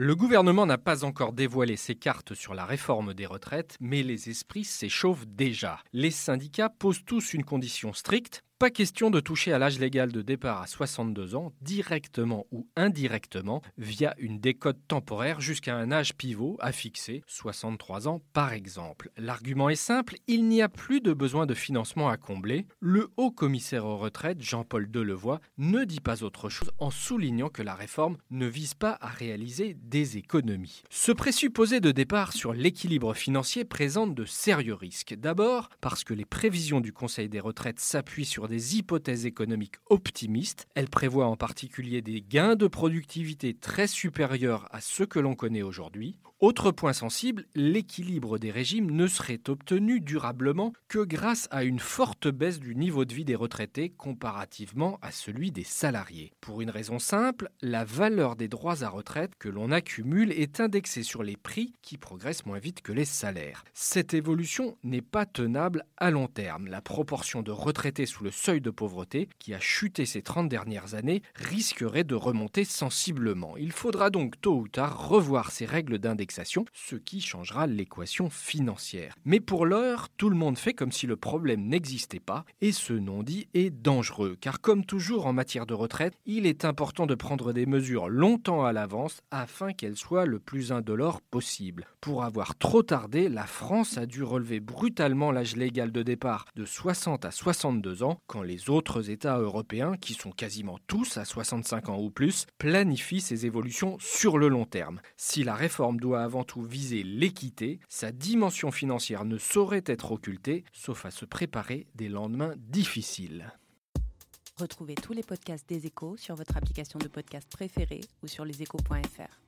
Le gouvernement n'a pas encore dévoilé ses cartes sur la réforme des retraites, mais les esprits s'échauffent déjà. Les syndicats posent tous une condition stricte, pas question de toucher à l'âge légal de départ à 62 ans, directement ou indirectement, via une décote temporaire jusqu'à un âge pivot à fixer, 63 ans par exemple. L'argument est simple, il n'y a plus de besoin de financement à combler. Le haut commissaire aux retraites, Jean-Paul Delevoye, ne dit pas autre chose en soulignant que la réforme ne vise pas à réaliser des économies. Ce présupposé de départ sur l'équilibre financier présente de sérieux risques. D'abord parce que les prévisions du Conseil des retraites s'appuient sur des hypothèses économiques optimistes. Elle prévoit en particulier des gains de productivité très supérieurs à ceux que l'on connaît aujourd'hui. Autre point sensible, l'équilibre des régimes ne serait obtenu durablement que grâce à une forte baisse du niveau de vie des retraités comparativement à celui des salariés. Pour une raison simple, la valeur des droits à retraite que l'on accumule est indexée sur les prix qui progressent moins vite que les salaires. Cette évolution n'est pas tenable à long terme. La proportion de retraités sous le seuil de pauvreté, qui a chuté ces 30 dernières années, risquerait de remonter sensiblement. Il faudra donc tôt ou tard revoir ces règles d'indexation, ce qui changera l'équation financière. Mais pour l'heure, tout le monde fait comme si le problème n'existait pas, et ce non-dit est dangereux, car comme toujours en matière de retraite, il est important de prendre des mesures longtemps à l'avance afin qu'elles soient le plus indolores possible. Pour avoir trop tardé, la France a dû relever brutalement l'âge légal de départ de 60 à 62 ans, quand les autres États européens, qui sont quasiment tous à 65 ans ou plus, planifient ces évolutions sur le long terme. Si la réforme doit avant tout viser l'équité, sa dimension financière ne saurait être occultée, sauf à se préparer des lendemains difficiles. Retrouvez tous les podcasts des échos sur votre application de podcast préférée ou sur leséchos.fr.